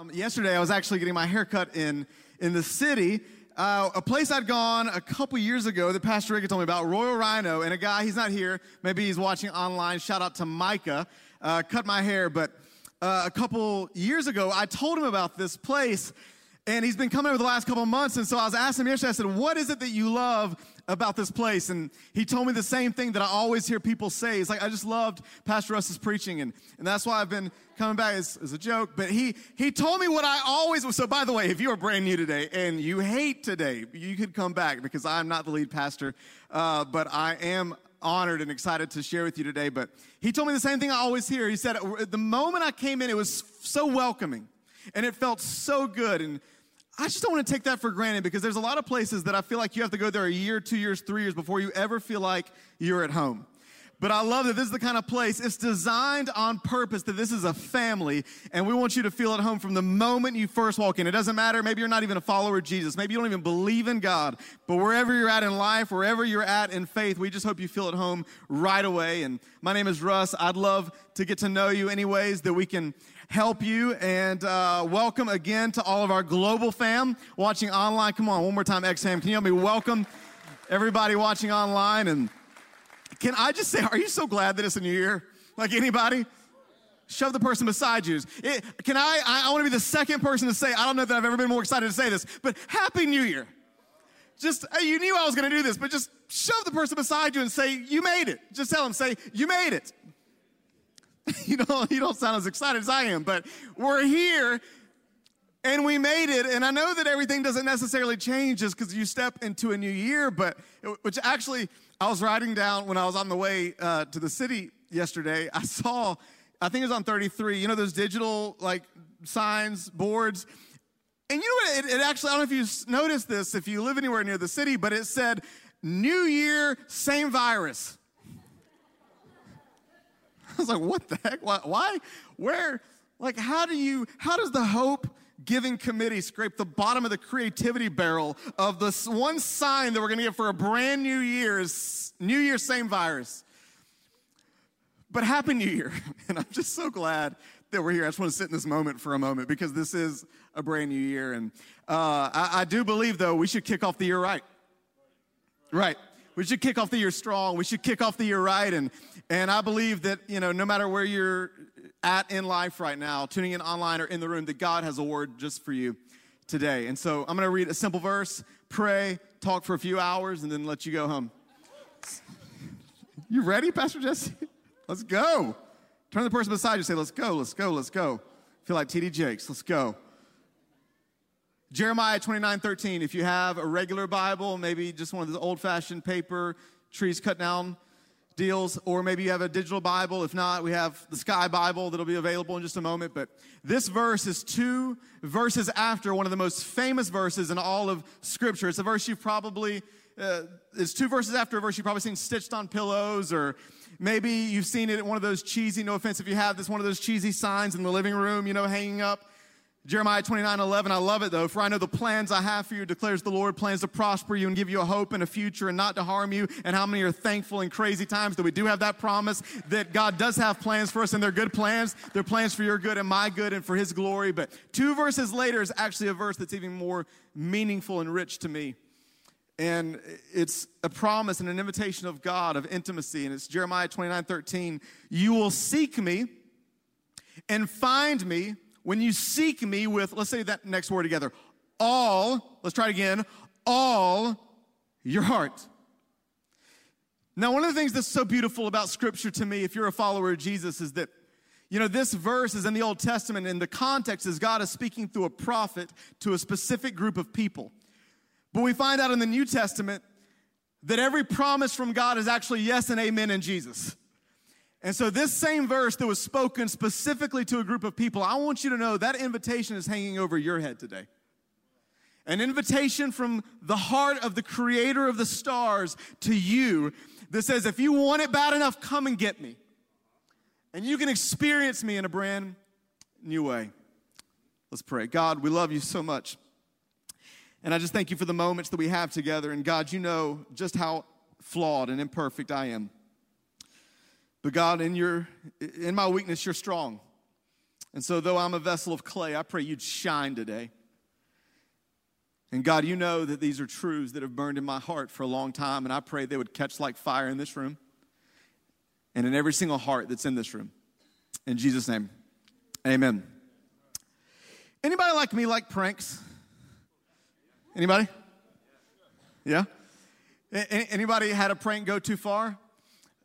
Um, yesterday, I was actually getting my hair cut in, in the city. Uh, a place I'd gone a couple years ago that Pastor Rick told me about, Royal Rhino, and a guy, he's not here, maybe he's watching online. Shout out to Micah, uh, cut my hair. But uh, a couple years ago, I told him about this place, and he's been coming over the last couple months. And so I was asking him yesterday, I said, What is it that you love about this place. And he told me the same thing that I always hear people say. It's like, I just loved Pastor Russ's preaching. And, and that's why I've been coming back as, as a joke. But he, he told me what I always was. So, by the way, if you are brand new today and you hate today, you could come back because I'm not the lead pastor. Uh, but I am honored and excited to share with you today. But he told me the same thing I always hear. He said, the moment I came in, it was so welcoming and it felt so good. And I just don't want to take that for granted because there's a lot of places that I feel like you have to go there a year, two years, three years before you ever feel like you're at home. But I love that this is the kind of place, it's designed on purpose that this is a family, and we want you to feel at home from the moment you first walk in. It doesn't matter, maybe you're not even a follower of Jesus, maybe you don't even believe in God, but wherever you're at in life, wherever you're at in faith, we just hope you feel at home right away. And my name is Russ. I'd love to get to know you any ways that we can help you. And uh, welcome again to all of our global fam watching online. Come on, one more time, X. Can you help me welcome everybody watching online? And can I just say, are you so glad that it's a new year? Like anybody? Shove the person beside you. It, can I, I, I want to be the second person to say, I don't know that I've ever been more excited to say this, but Happy New Year. Just, you knew I was going to do this, but just shove the person beside you and say, You made it. Just tell them, say, You made it. you don't, you don't sound as excited as I am, but we're here and we made it. And I know that everything doesn't necessarily change just because you step into a new year, but which actually, I was writing down when I was on the way uh, to the city yesterday. I saw, I think it was on 33, you know, those digital like signs, boards. And you know what? It, it actually, I don't know if you noticed this if you live anywhere near the city, but it said, New Year, same virus. Was like, what the heck? Why? why? Where? Like, how do you, how does the hope giving committee scrape the bottom of the creativity barrel of this one sign that we're going to get for a brand new year is New Year, same virus. But Happy New Year. And I'm just so glad that we're here. I just want to sit in this moment for a moment because this is a brand new year. And uh, I, I do believe, though, we should kick off the year right. Right. We should kick off the year strong. We should kick off the year right. And, and I believe that, you know, no matter where you're at in life right now, tuning in online or in the room, that God has a word just for you today. And so I'm going to read a simple verse, pray, talk for a few hours, and then let you go home. You ready, Pastor Jesse? Let's go. Turn the person beside you say, Let's go, let's go, let's go. Feel like TD Jakes. Let's go. Jeremiah 29 13. If you have a regular Bible, maybe just one of those old fashioned paper, trees cut down deals, or maybe you have a digital Bible. If not, we have the Sky Bible that'll be available in just a moment. But this verse is two verses after one of the most famous verses in all of Scripture. It's a verse you've probably, uh, it's two verses after a verse you've probably seen stitched on pillows, or maybe you've seen it at one of those cheesy, no offense if you have this, one of those cheesy signs in the living room, you know, hanging up. Jeremiah 29 11, I love it though. For I know the plans I have for you, declares the Lord, plans to prosper you and give you a hope and a future and not to harm you. And how many are thankful in crazy times that we do have that promise that God does have plans for us and they're good plans. They're plans for your good and my good and for His glory. But two verses later is actually a verse that's even more meaningful and rich to me. And it's a promise and an invitation of God of intimacy. And it's Jeremiah 29 13. You will seek me and find me when you seek me with, let's say that next word together, all, let's try it again, all your heart. Now, one of the things that's so beautiful about Scripture to me, if you're a follower of Jesus, is that, you know, this verse is in the Old Testament, and the context is God is speaking through a prophet to a specific group of people. But we find out in the New Testament that every promise from God is actually yes and amen in Jesus. And so, this same verse that was spoken specifically to a group of people, I want you to know that invitation is hanging over your head today. An invitation from the heart of the creator of the stars to you that says, if you want it bad enough, come and get me. And you can experience me in a brand new way. Let's pray. God, we love you so much. And I just thank you for the moments that we have together. And God, you know just how flawed and imperfect I am. But God, in your in my weakness, you're strong. And so, though I'm a vessel of clay, I pray you'd shine today. And God, you know that these are truths that have burned in my heart for a long time, and I pray they would catch like fire in this room and in every single heart that's in this room. In Jesus' name, amen. Anybody like me like pranks? Anybody? Yeah? Anybody had a prank go too far?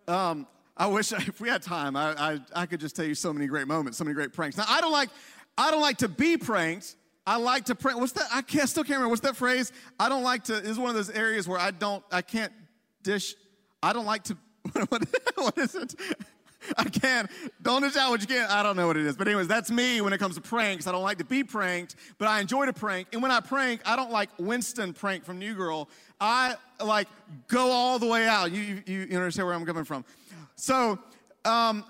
Um, I wish if we had time, I, I, I could just tell you so many great moments, so many great pranks. Now, I don't like, I don't like to be pranked. I like to prank. What's that? I can't, still can't remember. What's that phrase? I don't like to, is one of those areas where I don't, I can't dish. I don't like to, what, what is it? I can't. Don't dish out what you can't. I don't know what it is. But, anyways, that's me when it comes to pranks. I don't like to be pranked, but I enjoy to prank. And when I prank, I don't like Winston prank from New Girl. I like go all the way out. You, you, you understand where I'm coming from. So, um,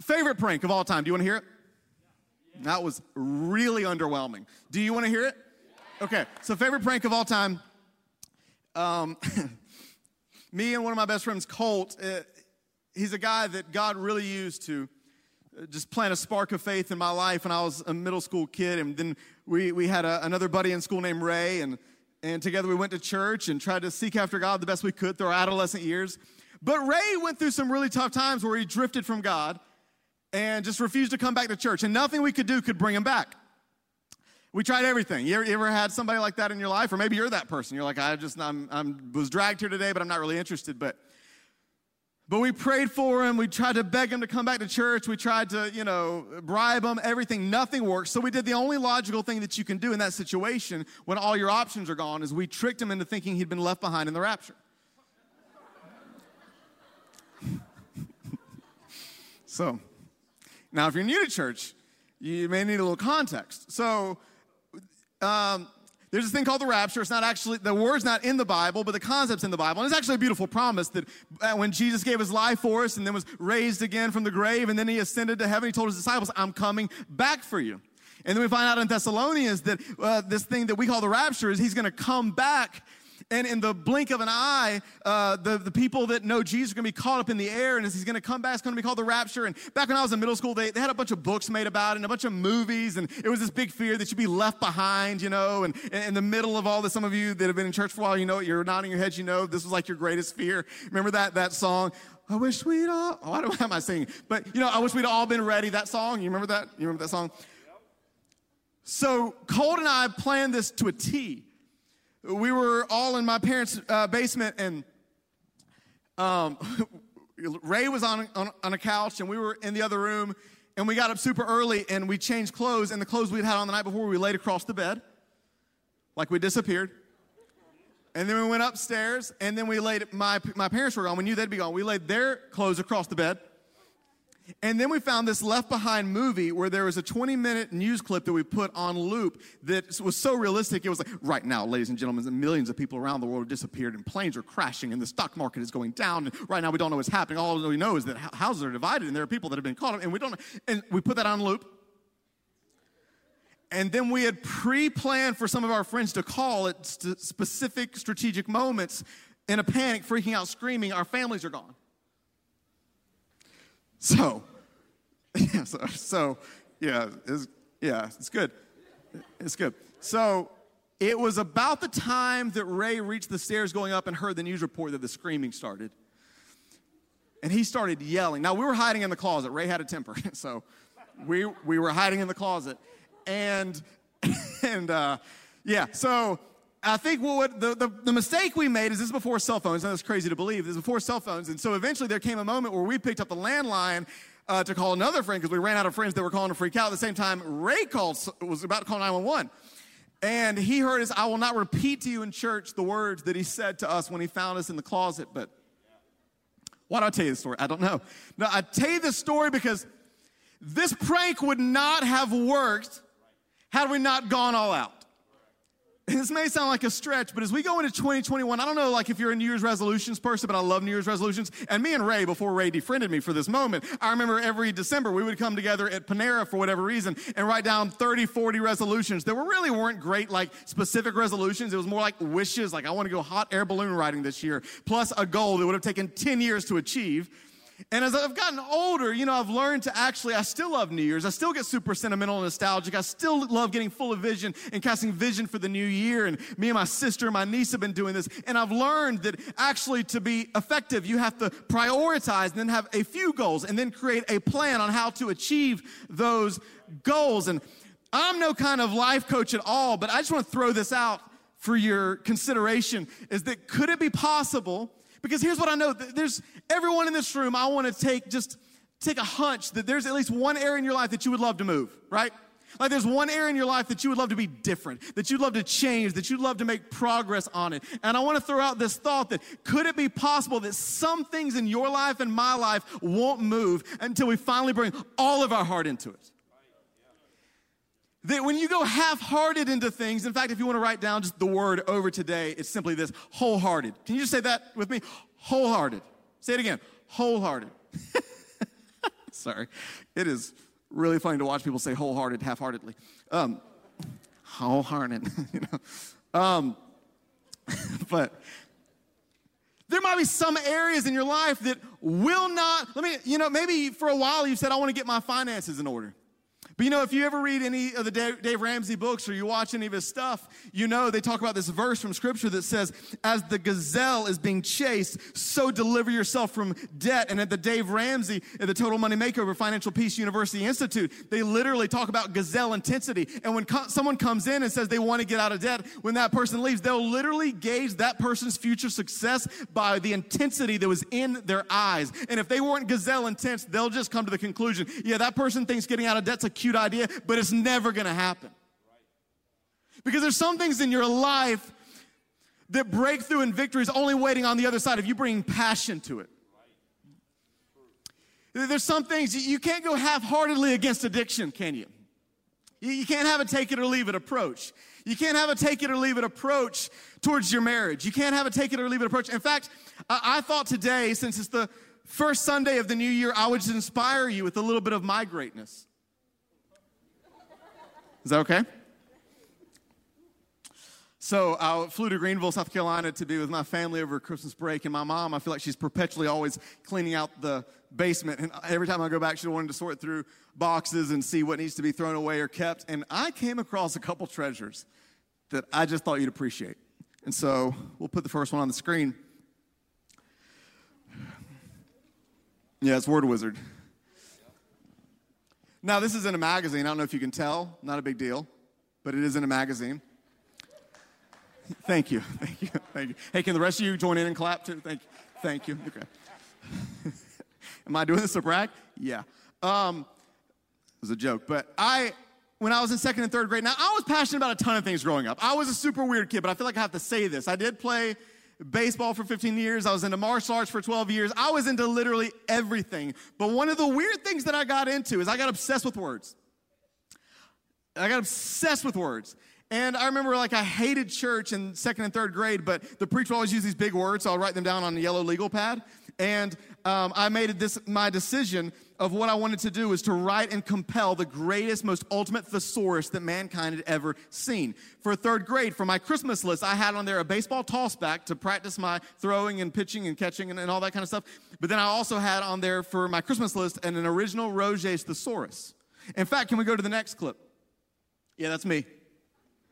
favorite prank of all time. Do you want to hear it? That was really underwhelming. Do you want to hear it? Okay, so favorite prank of all time. Um, me and one of my best friends, Colt, uh, he's a guy that God really used to uh, just plant a spark of faith in my life when I was a middle school kid. And then we, we had a, another buddy in school named Ray, and, and together we went to church and tried to seek after God the best we could through our adolescent years. But Ray went through some really tough times where he drifted from God and just refused to come back to church, and nothing we could do could bring him back. We tried everything. You ever, you ever, had somebody like that in your life? Or maybe you're that person. You're like, I just, I'm, I'm, was dragged here today, but I'm not really interested. But, but we prayed for him. We tried to beg him to come back to church. We tried to, you know, bribe him, everything. Nothing worked. So we did the only logical thing that you can do in that situation when all your options are gone is we tricked him into thinking he'd been left behind in the rapture. So, now if you're new to church, you may need a little context. So, um, there's this thing called the rapture. It's not actually, the word's not in the Bible, but the concept's in the Bible. And it's actually a beautiful promise that uh, when Jesus gave his life for us and then was raised again from the grave and then he ascended to heaven, he told his disciples, I'm coming back for you. And then we find out in Thessalonians that uh, this thing that we call the rapture is he's going to come back and in the blink of an eye, uh, the, the people that know Jesus are going to be caught up in the air, and as he's going to come back, it's going to be called the rapture. And back when I was in middle school, they, they had a bunch of books made about it and a bunch of movies, and it was this big fear that you'd be left behind, you know. And, and in the middle of all this, some of you that have been in church for a while, you know, you're nodding your heads, you know, this was like your greatest fear. Remember that, that song? I wish we'd all, I don't am I singing, but you know, I wish we'd all been ready. That song, you remember that? You remember that song? So Colt and I planned this to a T we were all in my parents' uh, basement, and um, Ray was on, on, on a couch, and we were in the other room, and we got up super early, and we changed clothes, and the clothes we'd had on the night before, we laid across the bed, like we disappeared. And then we went upstairs, and then we laid, my, my parents were gone. We knew they'd be gone. We laid their clothes across the bed. And then we found this Left Behind movie where there was a 20 minute news clip that we put on loop that was so realistic. It was like, right now, ladies and gentlemen, millions of people around the world have disappeared and planes are crashing and the stock market is going down. And right now, we don't know what's happening. All we know is that houses are divided and there are people that have been caught and we don't know. And we put that on loop. And then we had pre planned for some of our friends to call at st- specific strategic moments in a panic, freaking out, screaming, Our families are gone. So, yeah, so, so yeah, it's, yeah, it's good. It's good. So, it was about the time that Ray reached the stairs going up and heard the news report that the screaming started. And he started yelling. Now, we were hiding in the closet. Ray had a temper. So, we, we were hiding in the closet. And, and uh, yeah, so I think what the, the, the, mistake we made is this is before cell phones. Now, that's crazy to believe. This is before cell phones. And so eventually there came a moment where we picked up the landline uh, to call another friend because we ran out of friends that were calling to freak out. At the same time, Ray called, was about to call 911. And he heard us, I will not repeat to you in church the words that he said to us when he found us in the closet. But why do I tell you this story? I don't know. No, I tell you this story because this prank would not have worked had we not gone all out this may sound like a stretch, but as we go into 2021, I don't know like if you're a New Year's resolutions person, but I love New Year's resolutions. And me and Ray, before Ray defriended me for this moment, I remember every December we would come together at Panera for whatever reason and write down 30, 40 resolutions that were really weren't great like specific resolutions. It was more like wishes, like I want to go hot air balloon riding this year, plus a goal that would have taken 10 years to achieve. And as I've gotten older, you know, I've learned to actually, I still love New Year's. I still get super sentimental and nostalgic. I still love getting full of vision and casting vision for the new year. And me and my sister and my niece have been doing this. And I've learned that actually to be effective, you have to prioritize and then have a few goals and then create a plan on how to achieve those goals. And I'm no kind of life coach at all, but I just want to throw this out for your consideration is that could it be possible because here's what I know there's everyone in this room, I want to take just take a hunch that there's at least one area in your life that you would love to move, right? Like there's one area in your life that you would love to be different, that you'd love to change, that you'd love to make progress on it. And I want to throw out this thought that could it be possible that some things in your life and my life won't move until we finally bring all of our heart into it? That when you go half hearted into things, in fact, if you want to write down just the word over today, it's simply this wholehearted. Can you just say that with me? Wholehearted. Say it again wholehearted. Sorry. It is really funny to watch people say wholehearted half heartedly. Um, wholehearted, you know. Um, but there might be some areas in your life that will not, let me, you know, maybe for a while you said, I want to get my finances in order. But you know, if you ever read any of the Dave Ramsey books or you watch any of his stuff, you know they talk about this verse from scripture that says, As the gazelle is being chased, so deliver yourself from debt. And at the Dave Ramsey, at the Total Money Makeover Financial Peace University Institute, they literally talk about gazelle intensity. And when co- someone comes in and says they want to get out of debt, when that person leaves, they'll literally gauge that person's future success by the intensity that was in their eyes. And if they weren't gazelle intense, they'll just come to the conclusion, yeah, that person thinks getting out of debt's a cute idea, but it's never to happen. Because there's some things in your life that breakthrough and victory is only waiting on the other side of you bringing passion to it. There's some things you can't go half heartedly against addiction, can you? You can't have a take it or leave it approach. You can't have a take it or leave it approach towards your marriage. You can't have a take it or leave it approach. In fact, I, thought today, since it's the first Sunday of the new year, I would just inspire you with a little bit of my greatness. Is that okay? So I flew to Greenville, South Carolina to be with my family over Christmas break. And my mom, I feel like she's perpetually always cleaning out the basement. And every time I go back, she wanted to sort through boxes and see what needs to be thrown away or kept. And I came across a couple treasures that I just thought you'd appreciate. And so we'll put the first one on the screen. Yeah, it's Word Wizard. Now, this is in a magazine. I don't know if you can tell. Not a big deal, but it is in a magazine. Thank you. Thank you. Thank you. Hey, can the rest of you join in and clap too? Thank you. Thank you. Okay. Am I doing this to brag? Yeah. Um, it was a joke, but I, when I was in second and third grade, now I was passionate about a ton of things growing up. I was a super weird kid, but I feel like I have to say this. I did play baseball for 15 years. I was into martial arts for 12 years. I was into literally everything. But one of the weird things that I got into is I got obsessed with words. I got obsessed with words. And I remember like I hated church in second and third grade, but the preacher always used these big words, so I'll write them down on a yellow legal pad. And um, I made this my decision of what I wanted to do is to write and compel the greatest, most ultimate thesaurus that mankind had ever seen. For third grade, for my Christmas list, I had on there a baseball tossback to practice my throwing and pitching and catching and, and all that kind of stuff. But then I also had on there for my Christmas list an, an original Roget's thesaurus. In fact, can we go to the next clip? Yeah, that's me.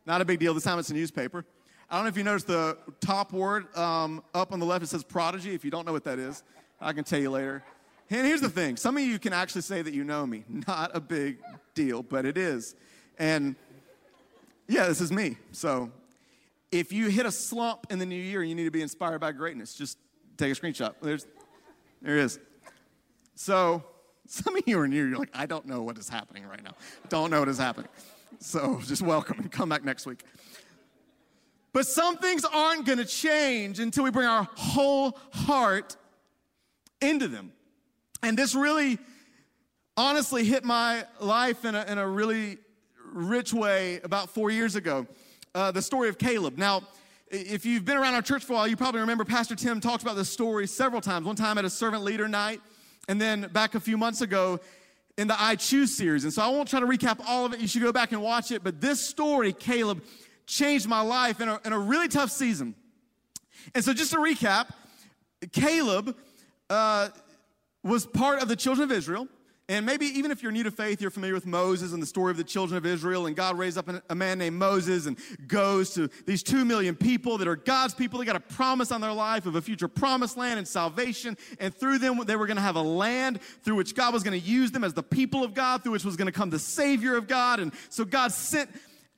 Not a big deal. This time it's a newspaper. I don't know if you noticed the top word um, up on the left, it says prodigy. If you don't know what that is, I can tell you later. And here's the thing some of you can actually say that you know me. Not a big deal, but it is. And yeah, this is me. So if you hit a slump in the new year you need to be inspired by greatness, just take a screenshot. There's, there it is. So some of you are new, you're like, I don't know what is happening right now. Don't know what is happening. So just welcome and come back next week. But some things aren't going to change until we bring our whole heart into them. And this really honestly hit my life in a, in a really rich way about four years ago. Uh, the story of Caleb. Now, if you've been around our church for a while, you probably remember Pastor Tim talked about this story several times. One time at a servant leader night, and then back a few months ago in the I Choose series. And so I won't try to recap all of it. You should go back and watch it. But this story, Caleb, changed my life in a, in a really tough season. And so just to recap, Caleb uh, was part of the children of Israel. And maybe even if you're new to faith, you're familiar with Moses and the story of the children of Israel. And God raised up a man named Moses and goes to these two million people that are God's people. They got a promise on their life of a future promised land and salvation. And through them, they were going to have a land through which God was going to use them as the people of God, through which was going to come the Savior of God. And so God sent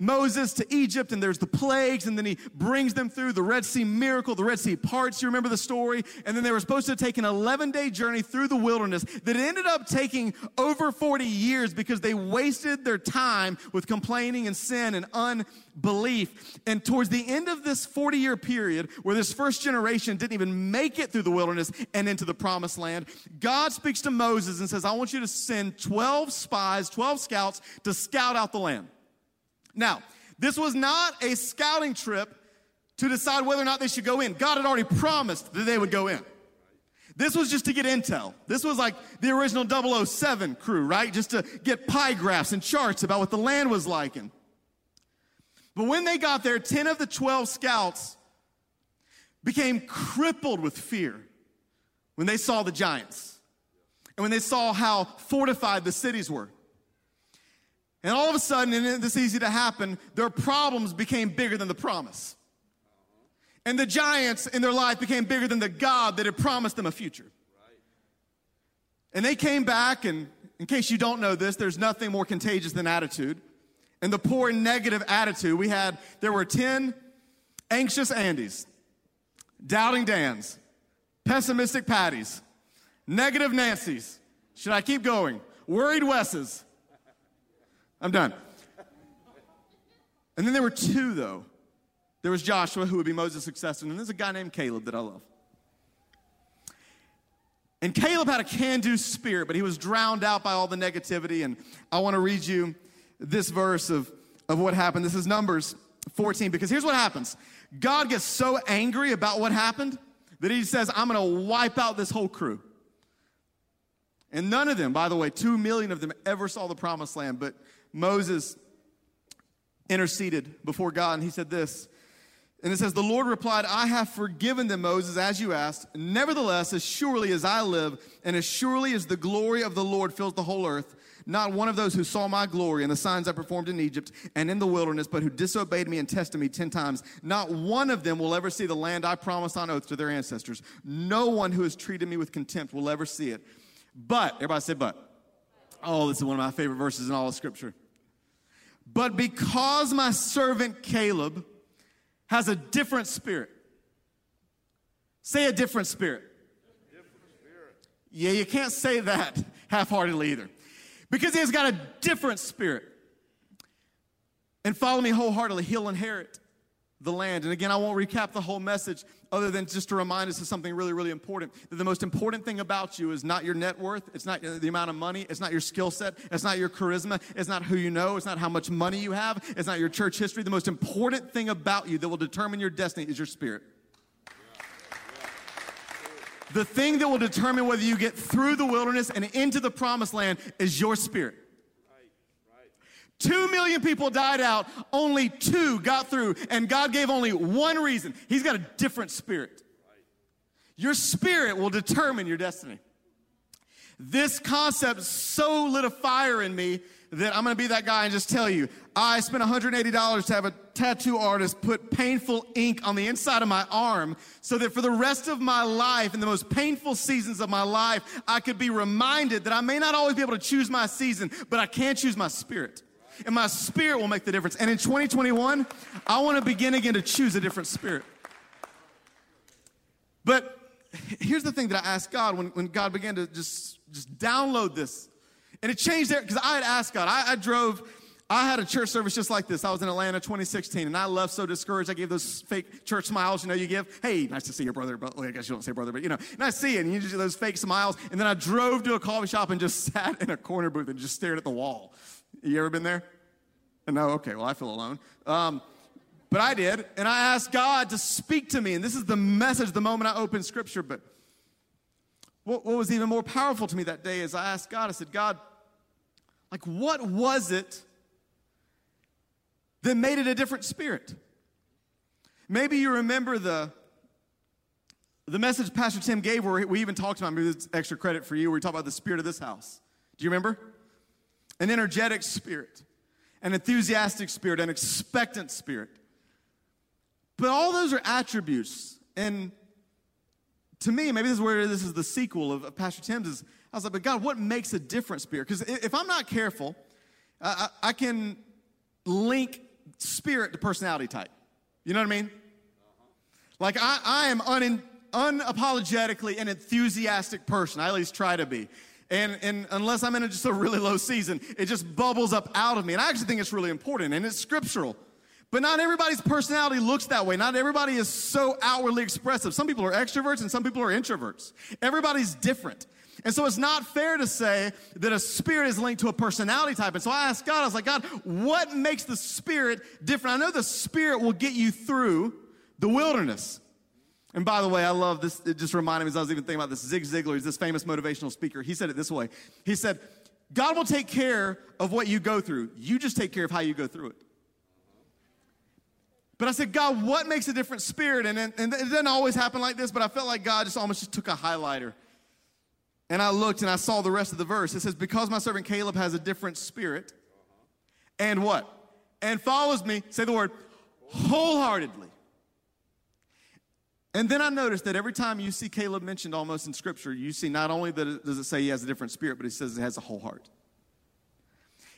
Moses to Egypt, and there's the plagues, and then he brings them through the Red Sea miracle. The Red Sea parts, you remember the story? And then they were supposed to take an 11 day journey through the wilderness that ended up taking over 40 years because they wasted their time with complaining and sin and unbelief. And towards the end of this 40 year period, where this first generation didn't even make it through the wilderness and into the promised land, God speaks to Moses and says, I want you to send 12 spies, 12 scouts to scout out the land. Now, this was not a scouting trip to decide whether or not they should go in. God had already promised that they would go in. This was just to get intel. This was like the original 007 crew, right? Just to get pie graphs and charts about what the land was like. And, but when they got there, 10 of the 12 scouts became crippled with fear when they saw the giants and when they saw how fortified the cities were. And all of a sudden, and this easy to happen, their problems became bigger than the promise. And the giants in their life became bigger than the God that had promised them a future. And they came back, and in case you don't know this, there's nothing more contagious than attitude. And the poor negative attitude we had, there were 10 anxious Andys, doubting Dans, pessimistic Patties, negative Nancys. Should I keep going? Worried Wesses I'm done. And then there were two, though. There was Joshua, who would be Moses' successor, and there's a guy named Caleb that I love. And Caleb had a can do spirit, but he was drowned out by all the negativity. And I want to read you this verse of, of what happened. This is Numbers 14, because here's what happens God gets so angry about what happened that he says, I'm going to wipe out this whole crew. And none of them, by the way, two million of them ever saw the promised land, but Moses interceded before God, and he said this. And it says, The Lord replied, I have forgiven them, Moses, as you asked. Nevertheless, as surely as I live, and as surely as the glory of the Lord fills the whole earth, not one of those who saw my glory and the signs I performed in Egypt and in the wilderness, but who disobeyed me and tested me ten times, not one of them will ever see the land I promised on oath to their ancestors. No one who has treated me with contempt will ever see it. But, everybody say, but. Oh, this is one of my favorite verses in all of Scripture. But because my servant Caleb has a different spirit, say a different spirit. Different spirit. Yeah, you can't say that half heartedly either. Because he has got a different spirit. And follow me wholeheartedly, he'll inherit the land. And again, I won't recap the whole message other than just to remind us of something really, really important. That the most important thing about you is not your net worth, it's not the amount of money, it's not your skill set, it's not your charisma, it's not who you know, it's not how much money you have, it's not your church history. The most important thing about you that will determine your destiny is your spirit. The thing that will determine whether you get through the wilderness and into the promised land is your spirit. Two million people died out, only two got through, and God gave only one reason. He's got a different spirit. Your spirit will determine your destiny. This concept so lit a fire in me that I'm gonna be that guy and just tell you I spent $180 to have a tattoo artist put painful ink on the inside of my arm so that for the rest of my life, in the most painful seasons of my life, I could be reminded that I may not always be able to choose my season, but I can choose my spirit and my spirit will make the difference. And in 2021, I want to begin again to choose a different spirit. But here's the thing that I asked God when, when God began to just, just download this. And it changed there because I had asked God. I, I drove, I had a church service just like this. I was in Atlanta 2016 and I left so discouraged. I gave those fake church smiles, you know, you give. Hey, nice to see your brother. But well, I guess you don't say brother, but you know, nice to see you. And you just do those fake smiles. And then I drove to a coffee shop and just sat in a corner booth and just stared at the wall. You ever been there? No, okay, well, I feel alone. Um, but I did, and I asked God to speak to me. And this is the message the moment I opened scripture. But what, what was even more powerful to me that day is I asked God, I said, God, like, what was it that made it a different spirit? Maybe you remember the, the message Pastor Tim gave, where we even talked about, maybe this extra credit for you, where we talked about the spirit of this house. Do you remember? An energetic spirit, an enthusiastic spirit, an expectant spirit. But all those are attributes. And to me, maybe this is where this is the sequel of, of Pastor Tim's. Is I was like, but God, what makes a different spirit? Because if I'm not careful, I, I, I, can link spirit to personality type. You know what I mean? Like I, I am un, unapologetically an enthusiastic person. I at least try to be. And, and unless I'm in a, just a really low season, it just bubbles up out of me. And I actually think it's really important and it's scriptural. But not everybody's personality looks that way. Not everybody is so outwardly expressive. Some people are extroverts and some people are introverts. Everybody's different. And so it's not fair to say that a spirit is linked to a personality type. And so I asked God, I was like, God, what makes the spirit different? I know the spirit will get you through the wilderness. And by the way, I love this. It just reminded me as I was even thinking about this. Zig Ziglar, he's this famous motivational speaker. He said it this way He said, God will take care of what you go through. You just take care of how you go through it. But I said, God, what makes a different spirit? And, and, and it doesn't always happen like this, but I felt like God just almost just took a highlighter. And I looked and I saw the rest of the verse. It says, Because my servant Caleb has a different spirit, and what? And follows me, say the word, wholeheartedly. And then I noticed that every time you see Caleb mentioned almost in Scripture, you see not only that it, does it say he has a different spirit, but he says it has a whole heart.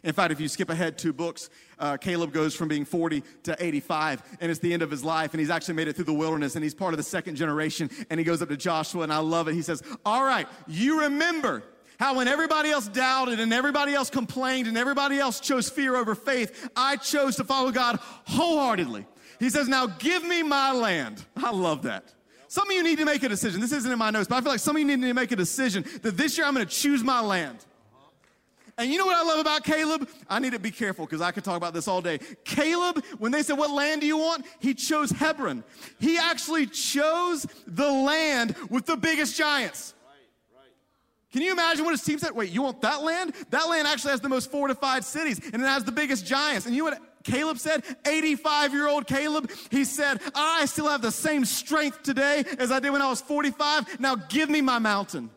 In fact, if you skip ahead two books, uh, Caleb goes from being 40 to 85, and it's the end of his life, and he's actually made it through the wilderness, and he's part of the second generation, and he goes up to Joshua, and I love it. He says, All right, you remember how when everybody else doubted and everybody else complained and everybody else chose fear over faith, I chose to follow God wholeheartedly. He says, Now give me my land. I love that. Some of you need to make a decision. This isn't in my notes, but I feel like some of you need to make a decision that this year I'm going to choose my land. And you know what I love about Caleb? I need to be careful because I could talk about this all day. Caleb, when they said, What land do you want? He chose Hebron. He actually chose the land with the biggest giants. Can you imagine what his team said? Wait, you want that land? That land actually has the most fortified cities and it has the biggest giants. And you know what Caleb said? 85 year old Caleb, he said, I still have the same strength today as I did when I was 45. Now give me my mountain.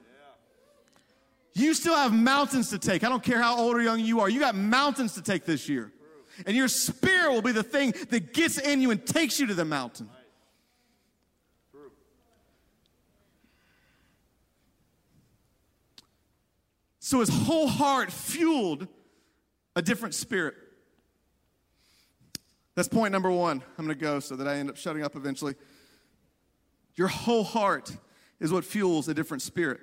You still have mountains to take. I don't care how old or young you are. You got mountains to take this year. And your spirit will be the thing that gets in you and takes you to the mountain. So his whole heart fueled a different spirit. That's point number one. I'm going to go so that I end up shutting up eventually. Your whole heart is what fuels a different spirit.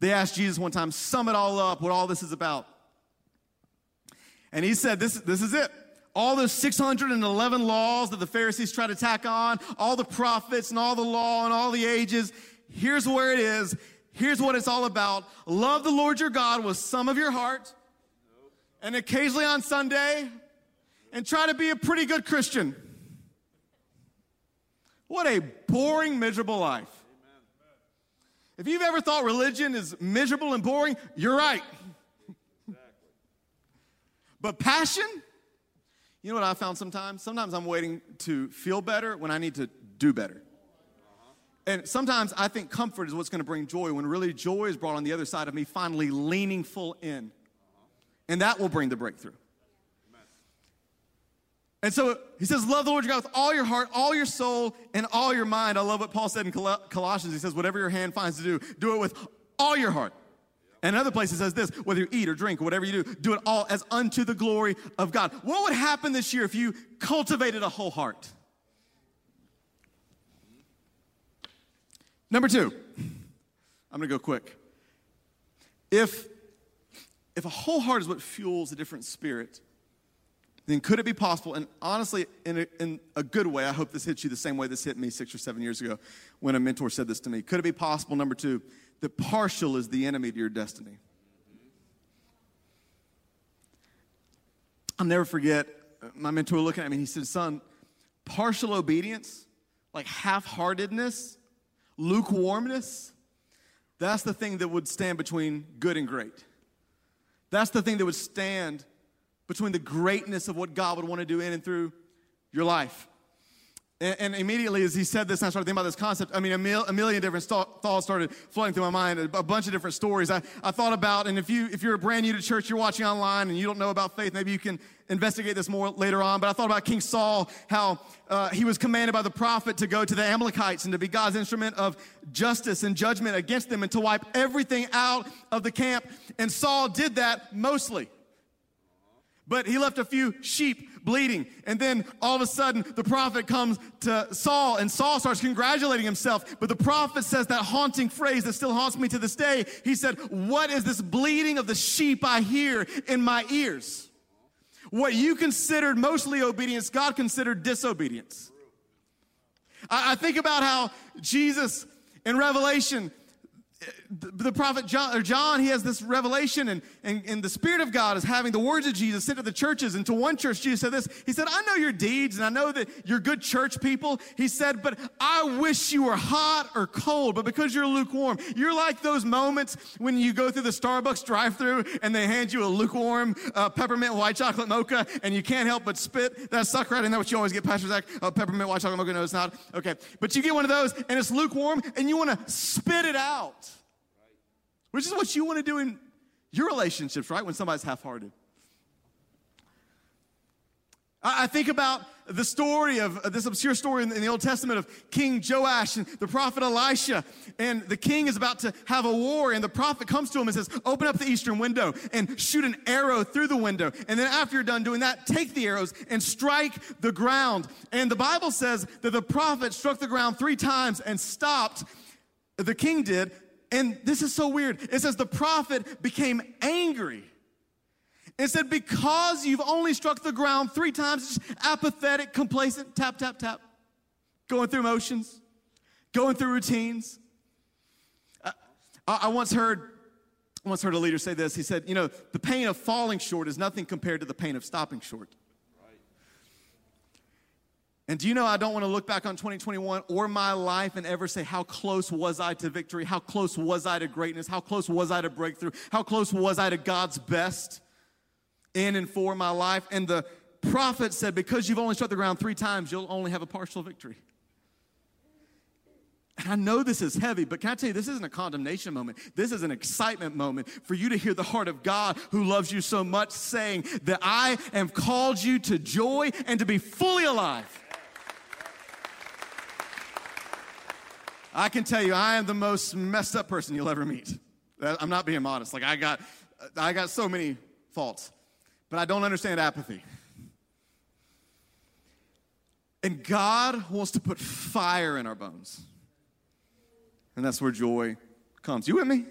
They asked Jesus one time, sum it all up, what all this is about. And he said, This, this is it. All those 611 laws that the Pharisees try to tack on, all the prophets and all the law and all the ages, here's where it is. Here's what it's all about. Love the Lord your God with some of your heart, and occasionally on Sunday, and try to be a pretty good Christian. What a boring, miserable life. If you've ever thought religion is miserable and boring, you're right. but passion, you know what I found sometimes? Sometimes I'm waiting to feel better when I need to do better. And sometimes I think comfort is what's going to bring joy when really joy is brought on the other side of me finally leaning full in. And that will bring the breakthrough. And so he says, Love the Lord your God with all your heart, all your soul, and all your mind. I love what Paul said in Colossians. He says, Whatever your hand finds to do, do it with all your heart. And another place it says this whether you eat or drink or whatever you do, do it all as unto the glory of God. What would happen this year if you cultivated a whole heart? Number two, I'm gonna go quick. If, if a whole heart is what fuels a different spirit, then could it be possible, and honestly, in a, in a good way, I hope this hits you the same way this hit me six or seven years ago when a mentor said this to me. Could it be possible, number two, that partial is the enemy to your destiny? I'll never forget uh, my mentor looking at me, he said, Son, partial obedience, like half heartedness, lukewarmness, that's the thing that would stand between good and great. That's the thing that would stand between the greatness of what God would want to do in and through your life. And, and immediately, as he said this, I started thinking about this concept. I mean, a, mil, a million different st- thoughts started flowing through my mind, a, a bunch of different stories. I, I thought about, and if, you, if you're brand new to church, you're watching online, and you don't know about faith, maybe you can investigate this more later on. But I thought about King Saul, how uh, he was commanded by the prophet to go to the Amalekites and to be God's instrument of justice and judgment against them and to wipe everything out of the camp. And Saul did that mostly. But he left a few sheep bleeding. And then all of a sudden, the prophet comes to Saul, and Saul starts congratulating himself. But the prophet says that haunting phrase that still haunts me to this day. He said, What is this bleeding of the sheep I hear in my ears? What you considered mostly obedience, God considered disobedience. I, I think about how Jesus in Revelation the prophet John, or John, he has this revelation, and, and, and the Spirit of God is having the words of Jesus sent to the churches. And to one church, Jesus said this He said, I know your deeds, and I know that you're good church people. He said, But I wish you were hot or cold, but because you're lukewarm, you're like those moments when you go through the Starbucks drive through and they hand you a lukewarm uh, peppermint white chocolate mocha, and you can't help but spit that sucker out. Isn't that what you always get, Pastor Zach? Uh, peppermint white chocolate mocha? No, it's not. Okay. But you get one of those, and it's lukewarm, and you want to spit it out which is what you want to do in your relationships, right? When somebody's half hearted. I think about the story of uh, this obscure story in the Old Testament of King Joash and the prophet Elisha. And the king is about to have a war, and the prophet comes to him and says, Open up the eastern window and shoot an arrow through the window. And then after you're done doing that, take the arrows and strike the ground. And the Bible says that the prophet struck the ground three times and stopped. The king did and this is so weird. It says the prophet became angry. It said, because you've only struck the ground three times, just apathetic, complacent, tap, tap, tap, going through motions, going through routines. I, I once heard I once heard a leader say this. He said, You know, the pain of falling short is nothing compared to the pain of stopping short. And do you know I don't want to look back on 2021 or my life and ever say, How close was I to victory? How close was I to greatness? How close was I to breakthrough? How close was I to God's best in and for my life? And the prophet said, Because you've only struck the ground three times, you'll only have a partial victory. And I know this is heavy, but can I tell you, this isn't a condemnation moment. This is an excitement moment for you to hear the heart of God who loves you so much saying that I have called you to joy and to be fully alive. I can tell you, I am the most messed up person you'll ever meet. I'm not being modest. Like I got, I got so many faults, but I don't understand apathy. And God wants to put fire in our bones. And that's where joy comes. You with me?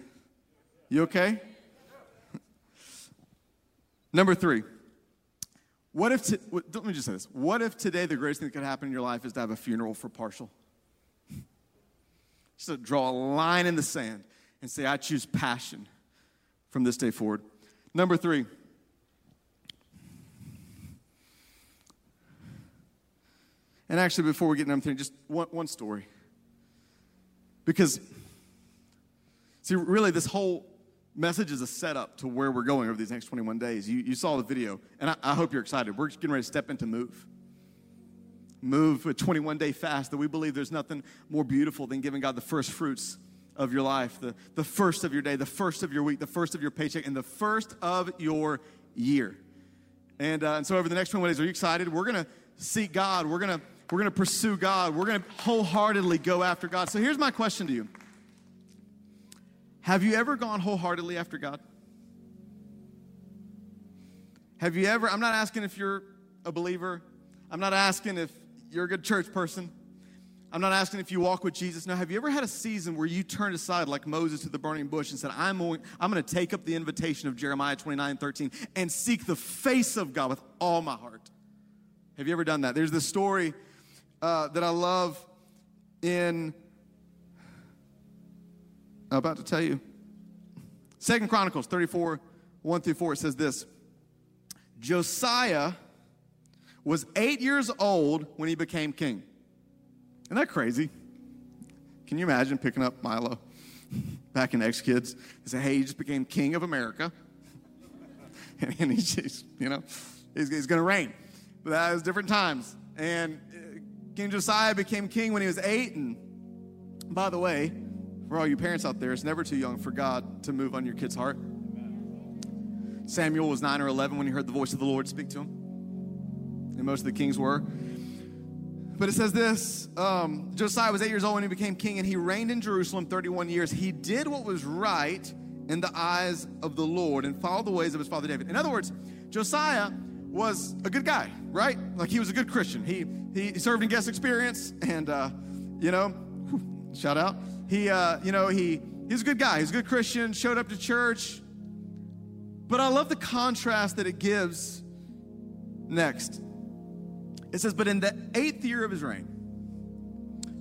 You okay? Number three. What if, t- let me just say this. What if today the greatest thing that could happen in your life is to have a funeral for partial? Just to draw a line in the sand and say, I choose passion from this day forward. Number three. And actually, before we get into number three, just one, one story. Because, see, really, this whole message is a setup to where we're going over these next 21 days. You, you saw the video, and I, I hope you're excited. We're getting ready to step into move move a 21 day fast that we believe there's nothing more beautiful than giving God the first fruits of your life, the, the first of your day, the first of your week, the first of your paycheck, and the first of your year. And, uh, and so over the next 21 days, are you excited? We're going to seek God. We're going to we're going to pursue God. We're going to wholeheartedly go after God. So here's my question to you Have you ever gone wholeheartedly after God? Have you ever, I'm not asking if you're a believer, I'm not asking if you're a good church person. I'm not asking if you walk with Jesus. Now, have you ever had a season where you turned aside like Moses to the burning bush and said, I'm going, I'm going to take up the invitation of Jeremiah 29 13 and seek the face of God with all my heart? Have you ever done that? There's this story uh, that I love in, I'm about to tell you. Second Chronicles 34 1 through 4, it says this Josiah was eight years old when he became king. Isn't that crazy? Can you imagine picking up Milo back in X Kids and say, hey, he just became king of America? and, he's just, you know, he's, he's going to reign. But that was different times. And uh, King Josiah became king when he was eight. And by the way, for all you parents out there, it's never too young for God to move on your kid's heart. Samuel was nine or 11 when he heard the voice of the Lord speak to him. And most of the kings were. But it says this um, Josiah was eight years old when he became king, and he reigned in Jerusalem 31 years. He did what was right in the eyes of the Lord and followed the ways of his father David. In other words, Josiah was a good guy, right? Like he was a good Christian. He he served in guest experience, and uh, you know, shout out. He uh, you know he he's a good guy. He's a good Christian. Showed up to church. But I love the contrast that it gives next. It says, But in the eighth year of his reign,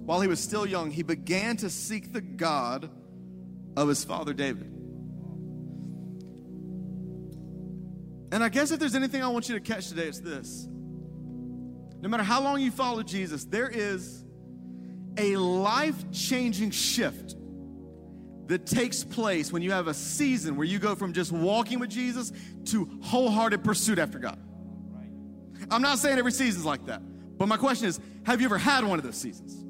while he was still young, he began to seek the God of his father David. And I guess if there's anything I want you to catch today, it's this. No matter how long you follow Jesus, there is a life changing shift that takes place when you have a season where you go from just walking with Jesus to wholehearted pursuit after God. I'm not saying every season's like that, but my question is have you ever had one of those seasons?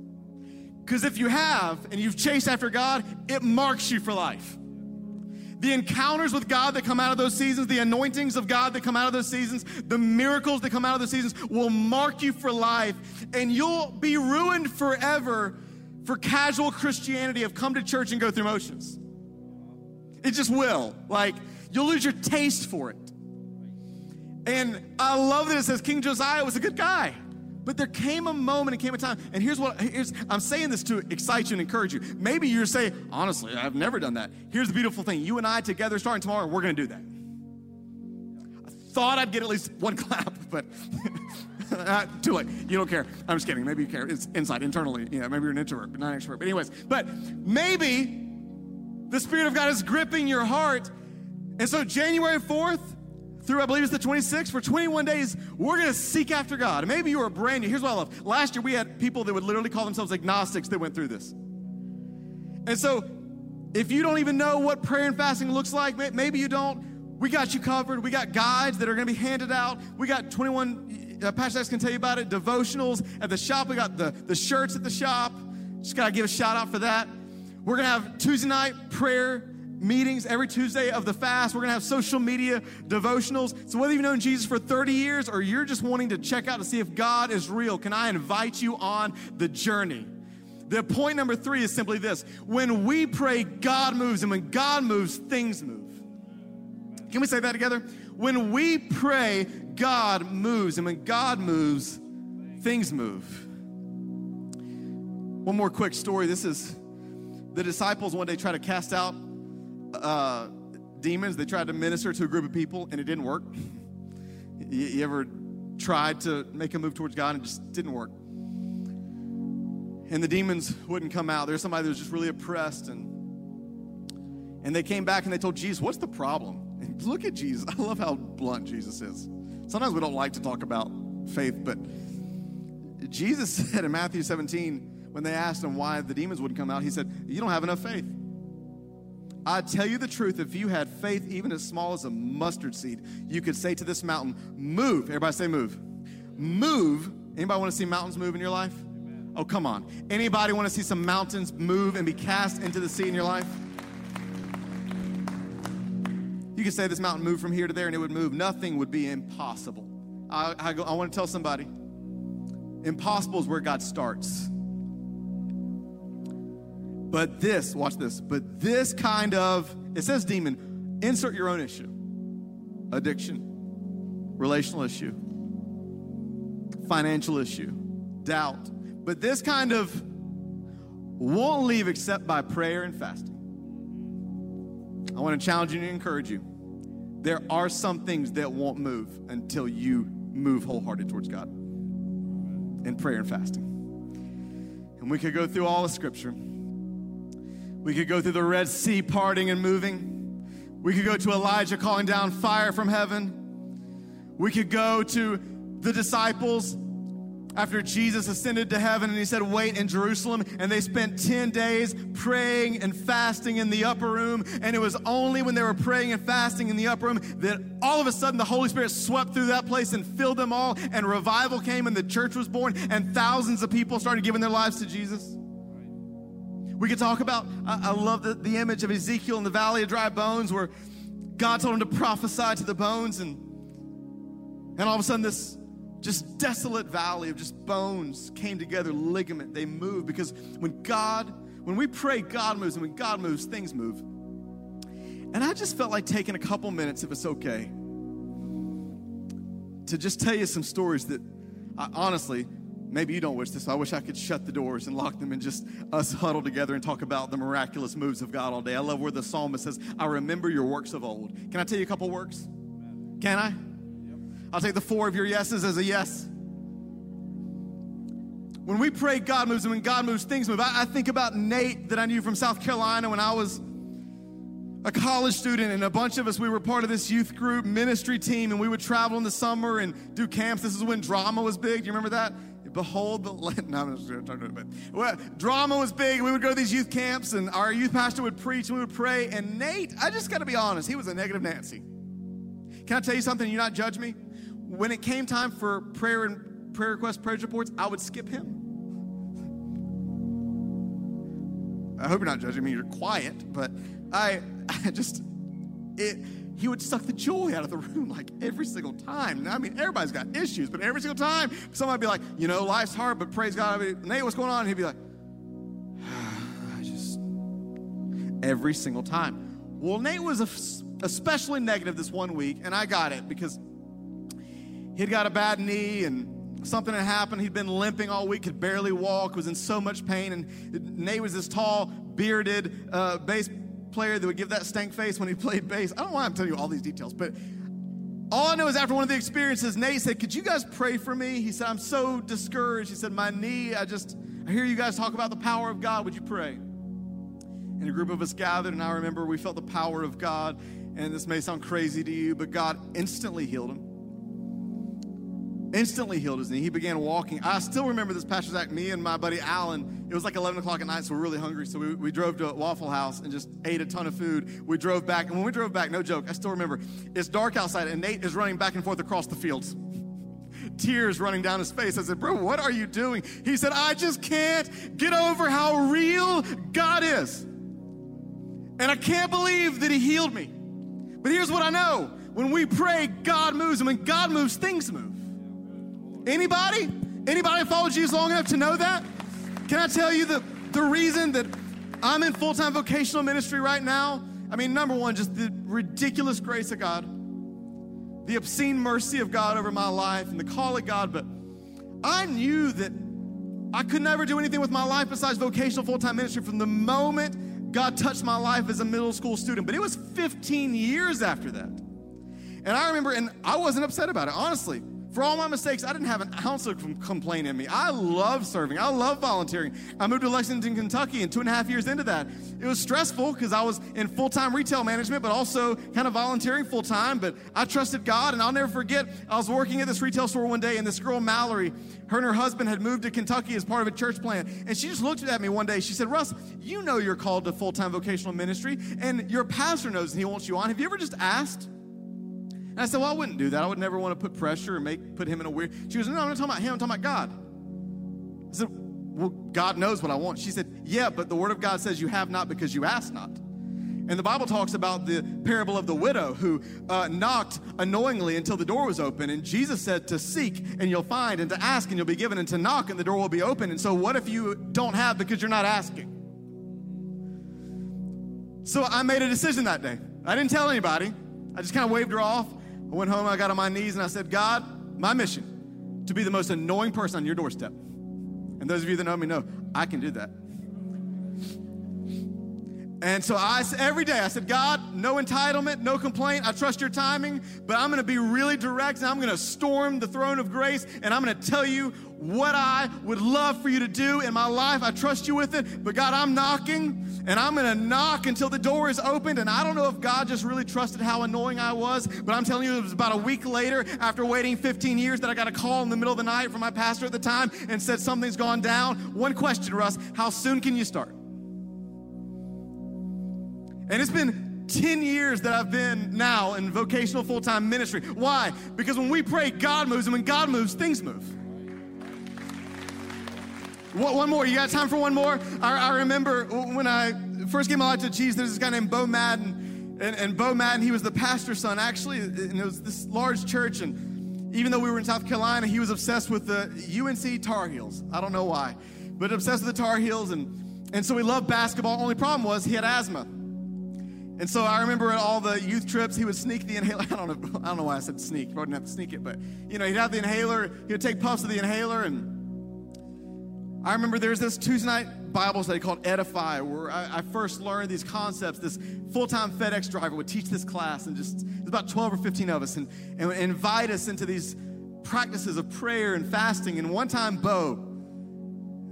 Because if you have and you've chased after God, it marks you for life. The encounters with God that come out of those seasons, the anointings of God that come out of those seasons, the miracles that come out of those seasons will mark you for life, and you'll be ruined forever for casual Christianity of come to church and go through motions. It just will. Like, you'll lose your taste for it. And I love that it says King Josiah was a good guy. But there came a moment and came a time, and here's what here's, I'm saying this to excite you and encourage you. Maybe you're saying, honestly, I've never done that. Here's the beautiful thing you and I together starting tomorrow, we're gonna do that. I thought I'd get at least one clap, but uh, too late. You don't care. I'm just kidding. Maybe you care. It's inside, internally. Yeah, maybe you're an introvert, but not an extrovert. But, anyways, but maybe the Spirit of God is gripping your heart. And so, January 4th, through, I believe it's the 26th, for 21 days, we're going to seek after God. Maybe you are brand new. Here's what I love. Last year, we had people that would literally call themselves agnostics that went through this. And so, if you don't even know what prayer and fasting looks like, maybe you don't, we got you covered. We got guides that are going to be handed out. We got 21, uh, Pastor X can tell you about it, devotionals at the shop. We got the, the shirts at the shop. Just got to give a shout out for that. We're going to have Tuesday night prayer meetings every Tuesday of the fast. We're going to have social media devotionals. So, whether you've known Jesus for 30 years or you're just wanting to check out to see if God is real, can I invite you on the journey? The point number three is simply this when we pray, God moves, and when God moves, things move. Can we say that together? When we pray, God moves, and when God moves, things move. One more quick story. This is the disciples one day try to cast out uh, demons. They tried to minister to a group of people and it didn't work. You, you ever tried to make a move towards God and it just didn't work? And the demons wouldn't come out. There's somebody that was just really oppressed and and they came back and they told Jesus, "What's the problem?" And look at Jesus. I love how blunt Jesus is. Sometimes we don't like to talk about faith, but Jesus said in Matthew 17 when they asked him why the demons wouldn't come out, he said, "You don't have enough faith." I tell you the truth, if you had faith even as small as a mustard seed, you could say to this mountain, Move. Everybody say, Move. Move. Anybody want to see mountains move in your life? Oh, come on. Anybody want to see some mountains move and be cast into the sea in your life? You could say this mountain move from here to there and it would move. Nothing would be impossible. I, I, go, I want to tell somebody impossible is where God starts. But this, watch this, but this kind of, it says demon, insert your own issue addiction, relational issue, financial issue, doubt. But this kind of won't leave except by prayer and fasting. I want to challenge you and encourage you. There are some things that won't move until you move wholehearted towards God in prayer and fasting. And we could go through all the Scripture. We could go through the Red Sea parting and moving. We could go to Elijah calling down fire from heaven. We could go to the disciples after Jesus ascended to heaven and he said, Wait in Jerusalem. And they spent 10 days praying and fasting in the upper room. And it was only when they were praying and fasting in the upper room that all of a sudden the Holy Spirit swept through that place and filled them all. And revival came and the church was born. And thousands of people started giving their lives to Jesus. We could talk about, I, I love the, the image of Ezekiel in the valley of dry bones where God told him to prophesy to the bones. And, and all of a sudden, this just desolate valley of just bones came together, ligament, they moved because when God, when we pray, God moves, and when God moves, things move. And I just felt like taking a couple minutes, if it's okay, to just tell you some stories that I, honestly, maybe you don't wish this. I wish I could shut the doors and lock them and just us huddle together and talk about the miraculous moves of God all day. I love where the psalmist says, I remember your works of old. Can I tell you a couple works? Can I? I'll take the four of your yeses as a yes. When we pray, God moves, and when God moves, things move. I, I think about Nate that I knew from South Carolina when I was a college student, and a bunch of us, we were part of this youth group ministry team, and we would travel in the summer and do camps. This is when drama was big. Do you remember that? Behold the land. No, I'm just going to talking about it. Well, drama was big. We would go to these youth camps, and our youth pastor would preach, and we would pray. And Nate, I just got to be honest, he was a negative Nancy. Can I tell you something? You not judge me? when it came time for prayer and prayer requests, prayer reports, I would skip him. I hope you're not judging me. You're quiet, but I, I just it. He would suck the joy out of the room like every single time. I mean, everybody's got issues, but every single time somebody would be like, you know, life's hard, but praise God. I mean, Nate, what's going on? And he'd be like, I just every single time. Well, Nate was especially negative this one week, and I got it because he'd got a bad knee and something had happened. He'd been limping all week, could barely walk, was in so much pain. And Nate was this tall, bearded uh, bass player that would give that stank face when he played bass. I don't want to tell you all these details, but all I know is after one of the experiences, Nate said, Could you guys pray for me? He said, I'm so discouraged. He said, My knee, I just, I hear you guys talk about the power of God. Would you pray? And a group of us gathered, and I remember we felt the power of God. And this may sound crazy to you, but God instantly healed him instantly healed his knee. He began walking. I still remember this Pastor Zach, me and my buddy Alan. It was like 11 o'clock at night, so we are really hungry. So we, we drove to a Waffle House and just ate a ton of food. We drove back. And when we drove back, no joke, I still remember, it's dark outside and Nate is running back and forth across the fields. Tears running down his face. I said, Bro, what are you doing? He said, I just can't get over how real God is. And I can't believe that He healed me. But here's what I know when we pray, God moves. And when God moves, things move. Anybody? Anybody followed Jesus long enough to know that? Can I tell you the, the reason that I'm in full time vocational ministry right now? I mean, number one, just the ridiculous grace of God, the obscene mercy of God over my life, and the call of God. But I knew that I could never do anything with my life besides vocational full time ministry from the moment God touched my life as a middle school student. But it was 15 years after that. And I remember, and I wasn't upset about it, honestly. For all my mistakes, I didn't have an ounce of complaint in me. I love serving. I love volunteering. I moved to Lexington, Kentucky, and two and a half years into that, it was stressful because I was in full time retail management, but also kind of volunteering full time. But I trusted God, and I'll never forget. I was working at this retail store one day, and this girl, Mallory, her and her husband had moved to Kentucky as part of a church plan. And she just looked at me one day. She said, Russ, you know you're called to full time vocational ministry, and your pastor knows and he wants you on. Have you ever just asked? And I said, Well, I wouldn't do that. I would never want to put pressure and make put him in a weird. She goes, No, I'm not talking about him, I'm talking about God. I said, Well, God knows what I want. She said, Yeah, but the word of God says you have not because you ask not. And the Bible talks about the parable of the widow who uh, knocked annoyingly until the door was open. And Jesus said to seek and you'll find, and to ask and you'll be given, and to knock and the door will be open. And so, what if you don't have because you're not asking? So, I made a decision that day. I didn't tell anybody. I just kind of waved her off. I went home, I got on my knees, and I said, God, my mission to be the most annoying person on your doorstep. And those of you that know me know I can do that. And so I every day I said, God, no entitlement, no complaint. I trust your timing, but I'm going to be really direct and I'm going to storm the throne of grace and I'm going to tell you what I would love for you to do in my life. I trust you with it. But God, I'm knocking and I'm going to knock until the door is opened. And I don't know if God just really trusted how annoying I was, but I'm telling you, it was about a week later after waiting 15 years that I got a call in the middle of the night from my pastor at the time and said, Something's gone down. One question, Russ How soon can you start? And it's been 10 years that I've been now in vocational full time ministry. Why? Because when we pray, God moves, and when God moves, things move. One more. You got time for one more? I, I remember when I first gave my life to Jesus, there's this guy named Bo Madden. And, and Bo Madden, he was the pastor's son, actually. And it was this large church. And even though we were in South Carolina, he was obsessed with the UNC Tar Heels. I don't know why, but obsessed with the Tar Heels. And, and so he loved basketball. Only problem was he had asthma. And so I remember at all the youth trips, he would sneak the inhaler. I don't know, I don't know why I said sneak. Probably didn't have to sneak it, but you know, he'd have the inhaler. He would take puffs of the inhaler, and I remember there's this Tuesday night Bible study called Edify, where I, I first learned these concepts. This full-time FedEx driver would teach this class, and just about 12 or 15 of us, and, and invite us into these practices of prayer and fasting. And one time, Bo,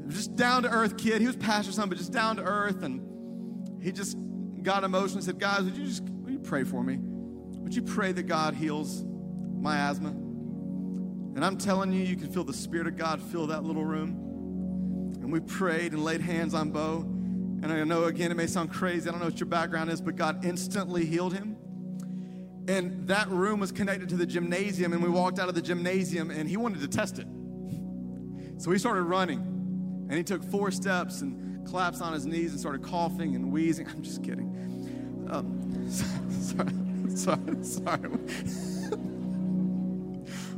just down to earth kid, he was pastor son, but just down to earth, and he just got emotional and said, Guys, would you just would you pray for me? Would you pray that God heals my asthma? And I'm telling you, you can feel the Spirit of God fill that little room. And we prayed and laid hands on Bo. And I know, again, it may sound crazy. I don't know what your background is, but God instantly healed him. And that room was connected to the gymnasium. And we walked out of the gymnasium, and he wanted to test it. So he started running. And he took four steps and collapsed on his knees and started coughing and wheezing. I'm just kidding. Um, sorry, sorry, sorry.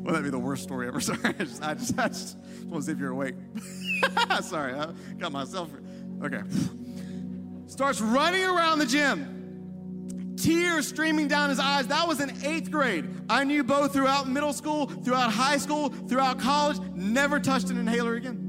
Well, that'd be the worst story ever. Sorry, I just, I just, I just want to see if you're awake. sorry, I got myself. Okay. Starts running around the gym, tears streaming down his eyes. That was in eighth grade. I knew Bo throughout middle school, throughout high school, throughout college, never touched an inhaler again.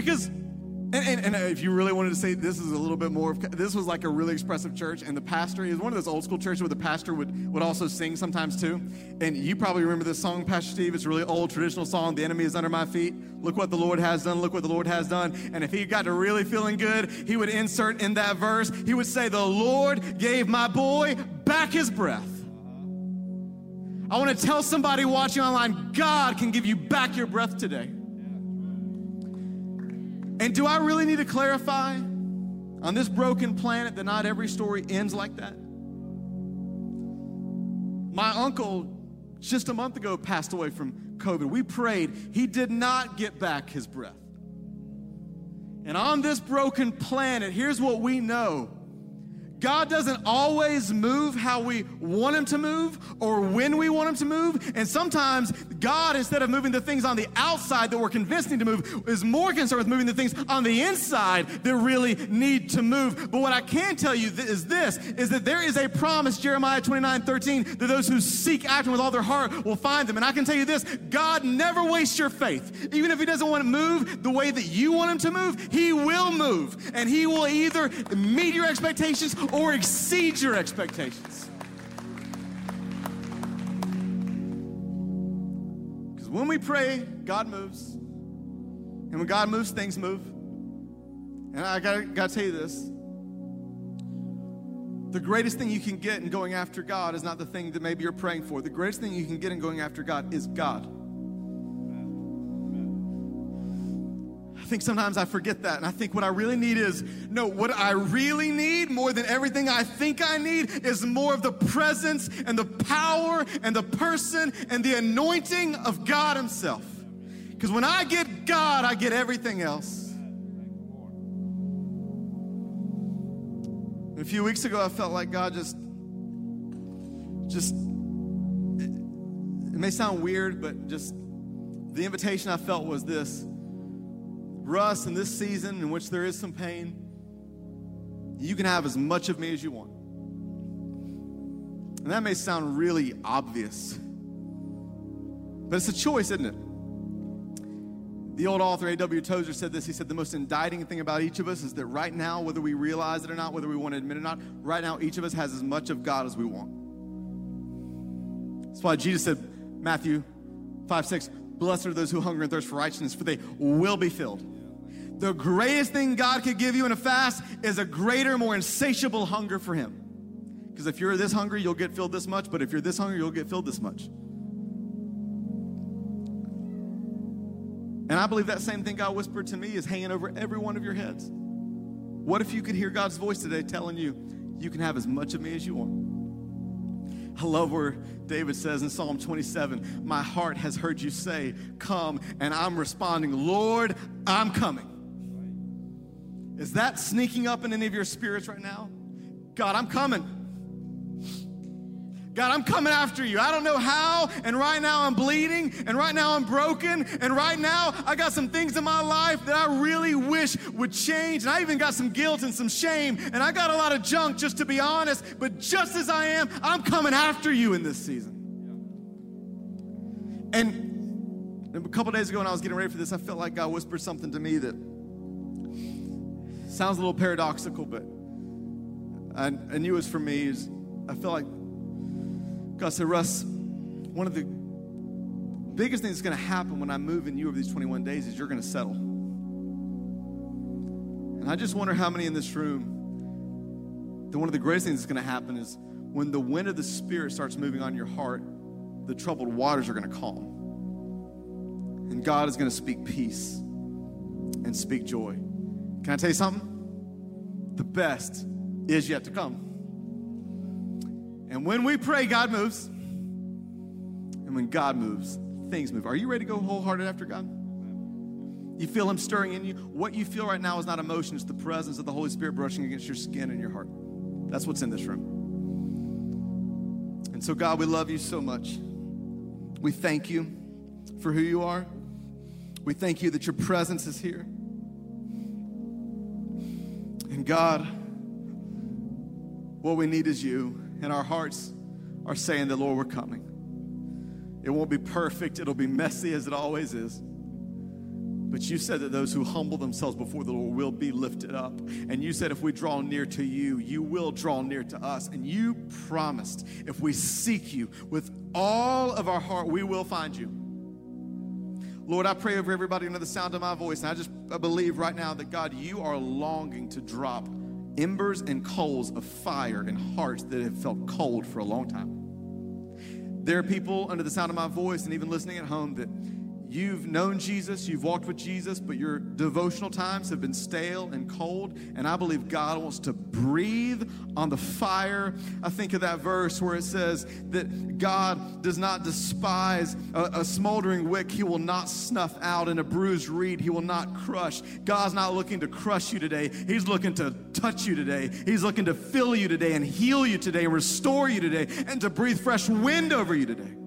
Because, and, and, and, if you really wanted to say this is a little bit more of, this was like a really expressive church, and the pastor is one of those old school churches where the pastor would, would also sing sometimes too. And you probably remember this song, Pastor Steve. It's a really old traditional song, The Enemy is Under My Feet. Look what the Lord has done, look what the Lord has done. And if he got to really feeling good, he would insert in that verse, he would say, The Lord gave my boy back his breath. I want to tell somebody watching online God can give you back your breath today. And do I really need to clarify on this broken planet that not every story ends like that? My uncle just a month ago passed away from COVID. We prayed, he did not get back his breath. And on this broken planet, here's what we know God doesn't always move how we want Him to move or when we want Him to move. And sometimes God, instead of moving the things on the outside that we're convinced need to move, is more concerned with moving the things on the inside that really need to move. But what I can tell you is this, is that there is a promise, Jeremiah 29, 13, that those who seek after Him with all their heart will find them. And I can tell you this, God never wastes your faith. Even if He doesn't want to move the way that you want Him to move, He will move. And He will either meet your expectations or exceed your expectations. Because when we pray, God moves. And when God moves, things move. And I gotta, gotta tell you this the greatest thing you can get in going after God is not the thing that maybe you're praying for. The greatest thing you can get in going after God is God. Think sometimes I forget that. And I think what I really need is no, what I really need more than everything I think I need is more of the presence and the power and the person and the anointing of God Himself. Because when I get God, I get everything else. a few weeks ago, I felt like God just, just, it, it may sound weird, but just the invitation I felt was this Russ, in this season in which there is some pain, you can have as much of me as you want. And that may sound really obvious, but it's a choice, isn't it? The old author A.W. Tozer said this. He said, The most indicting thing about each of us is that right now, whether we realize it or not, whether we want to admit it or not, right now, each of us has as much of God as we want. That's why Jesus said, Matthew 5 6, Blessed are those who hunger and thirst for righteousness, for they will be filled. The greatest thing God could give you in a fast is a greater, more insatiable hunger for Him. Because if you're this hungry, you'll get filled this much, but if you're this hungry, you'll get filled this much. And I believe that same thing God whispered to me is hanging over every one of your heads. What if you could hear God's voice today telling you, you can have as much of me as you want? I love where David says in Psalm 27, My heart has heard you say, Come, and I'm responding, Lord, I'm coming. Is that sneaking up in any of your spirits right now? God, I'm coming. God, I'm coming after you. I don't know how, and right now I'm bleeding, and right now I'm broken, and right now I got some things in my life that I really wish would change. And I even got some guilt and some shame, and I got a lot of junk, just to be honest. But just as I am, I'm coming after you in this season. And a couple days ago, when I was getting ready for this, I felt like God whispered something to me that sounds a little paradoxical, but I, I knew it was for me. I felt like God said, Russ, one of the biggest things that's going to happen when I move in you over these 21 days is you're going to settle. And I just wonder how many in this room, that one of the greatest things that's going to happen is when the wind of the Spirit starts moving on your heart, the troubled waters are going to calm. And God is going to speak peace and speak joy. Can I tell you something? The best is yet to come. And when we pray, God moves. And when God moves, things move. Are you ready to go wholehearted after God? You feel Him stirring in you. What you feel right now is not emotion, it's the presence of the Holy Spirit brushing against your skin and your heart. That's what's in this room. And so, God, we love you so much. We thank you for who you are. We thank you that your presence is here. God, what we need is you and our hearts are saying that, Lord, we're coming. It won't be perfect, it'll be messy as it always is. But you said that those who humble themselves before the Lord will be lifted up. And you said if we draw near to you, you will draw near to us. And you promised if we seek you with all of our heart, we will find you. Lord, I pray over everybody under the sound of my voice. And I just I believe right now that God, you are longing to drop embers and coals of fire in hearts that have felt cold for a long time. There are people under the sound of my voice and even listening at home that You've known Jesus, you've walked with Jesus, but your devotional times have been stale and cold. And I believe God wants to breathe on the fire. I think of that verse where it says that God does not despise a, a smoldering wick, He will not snuff out, and a bruised reed He will not crush. God's not looking to crush you today, He's looking to touch you today. He's looking to fill you today and heal you today and restore you today and to breathe fresh wind over you today.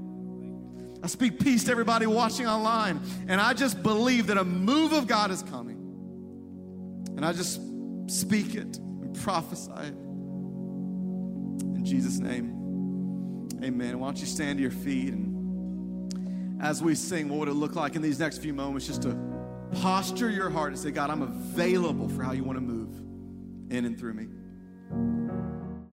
I speak peace to everybody watching online. And I just believe that a move of God is coming. And I just speak it and prophesy it. In Jesus' name, amen. Why don't you stand to your feet? And as we sing, what would it look like in these next few moments just to posture your heart and say, God, I'm available for how you want to move in and through me.